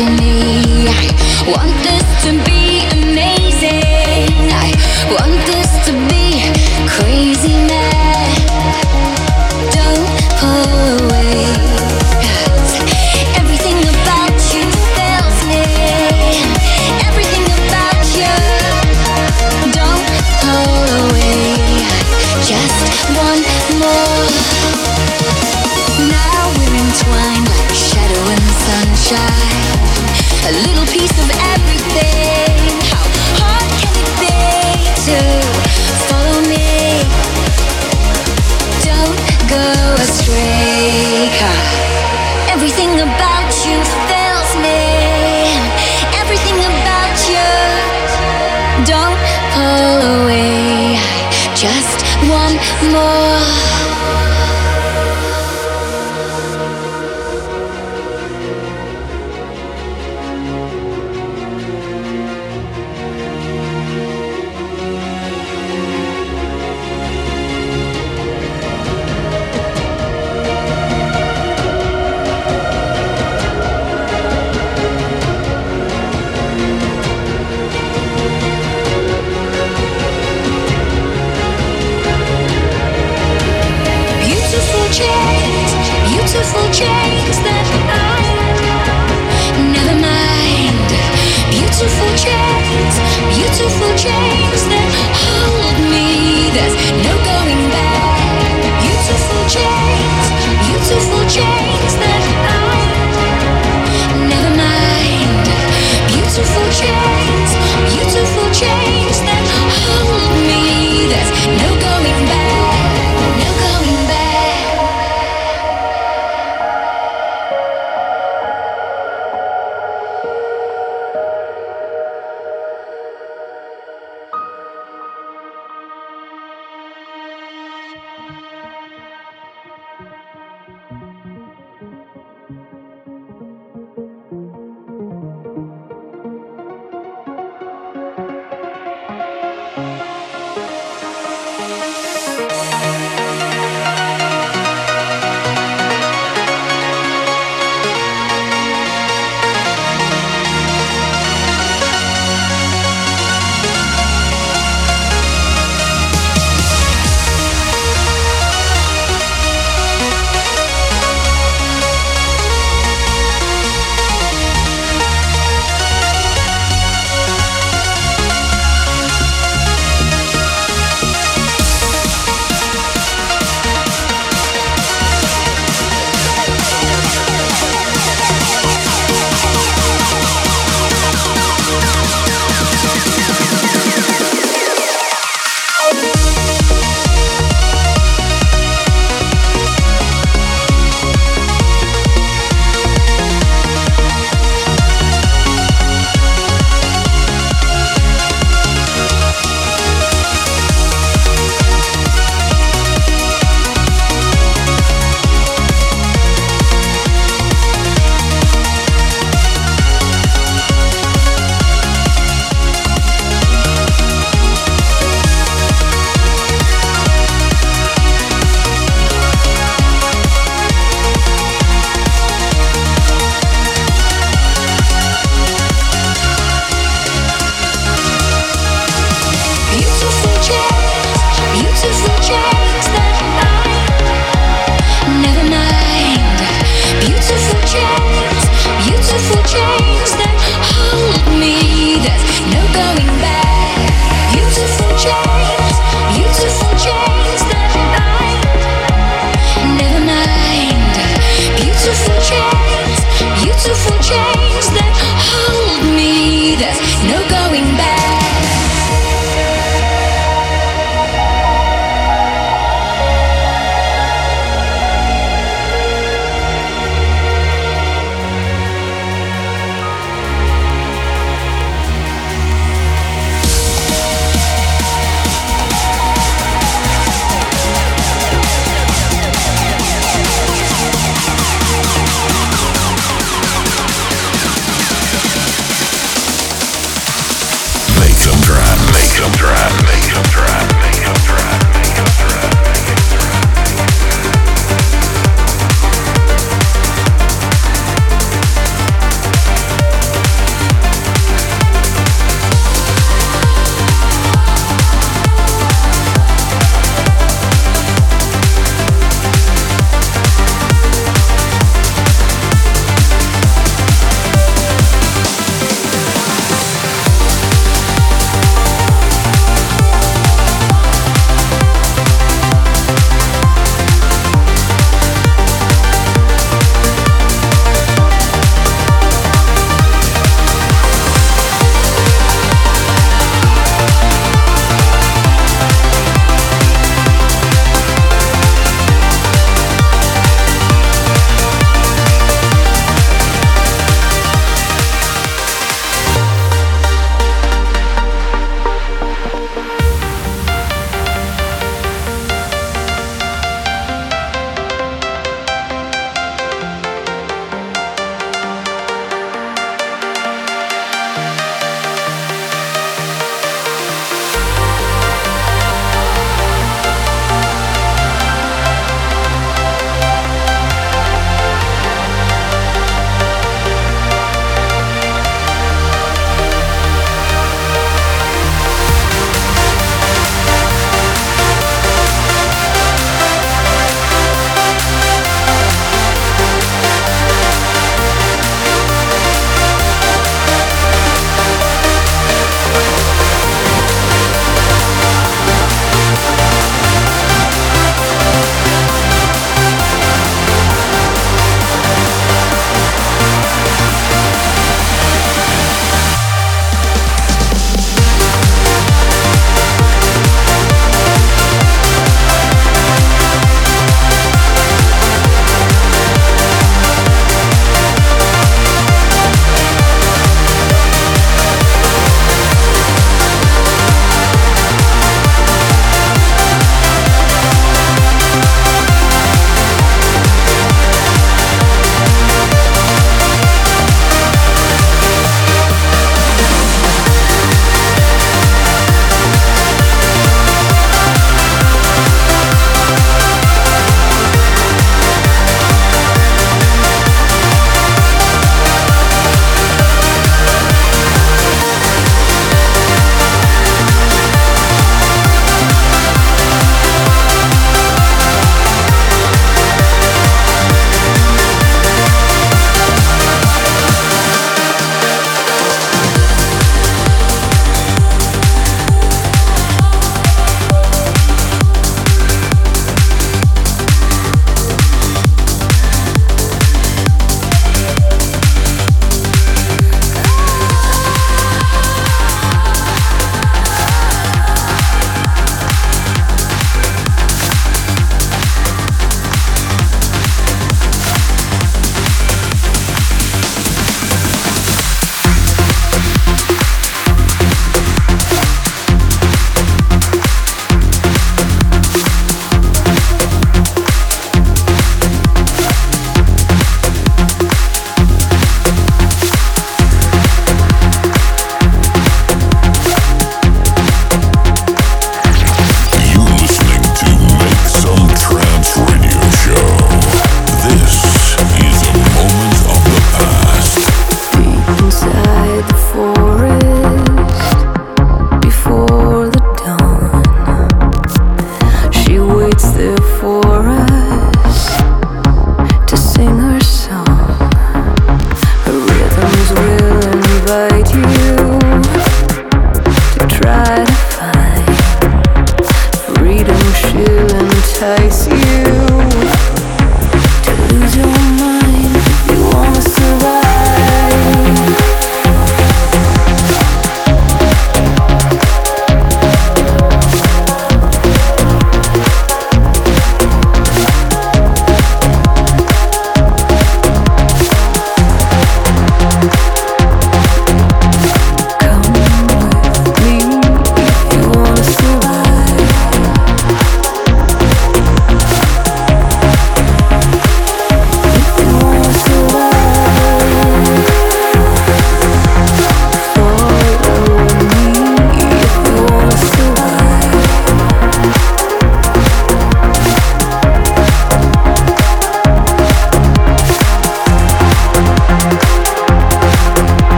I want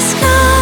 sky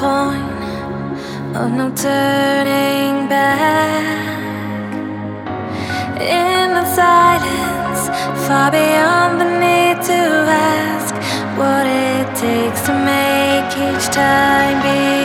point of no turning back. In the silence, far beyond the need to ask what it takes to make each time be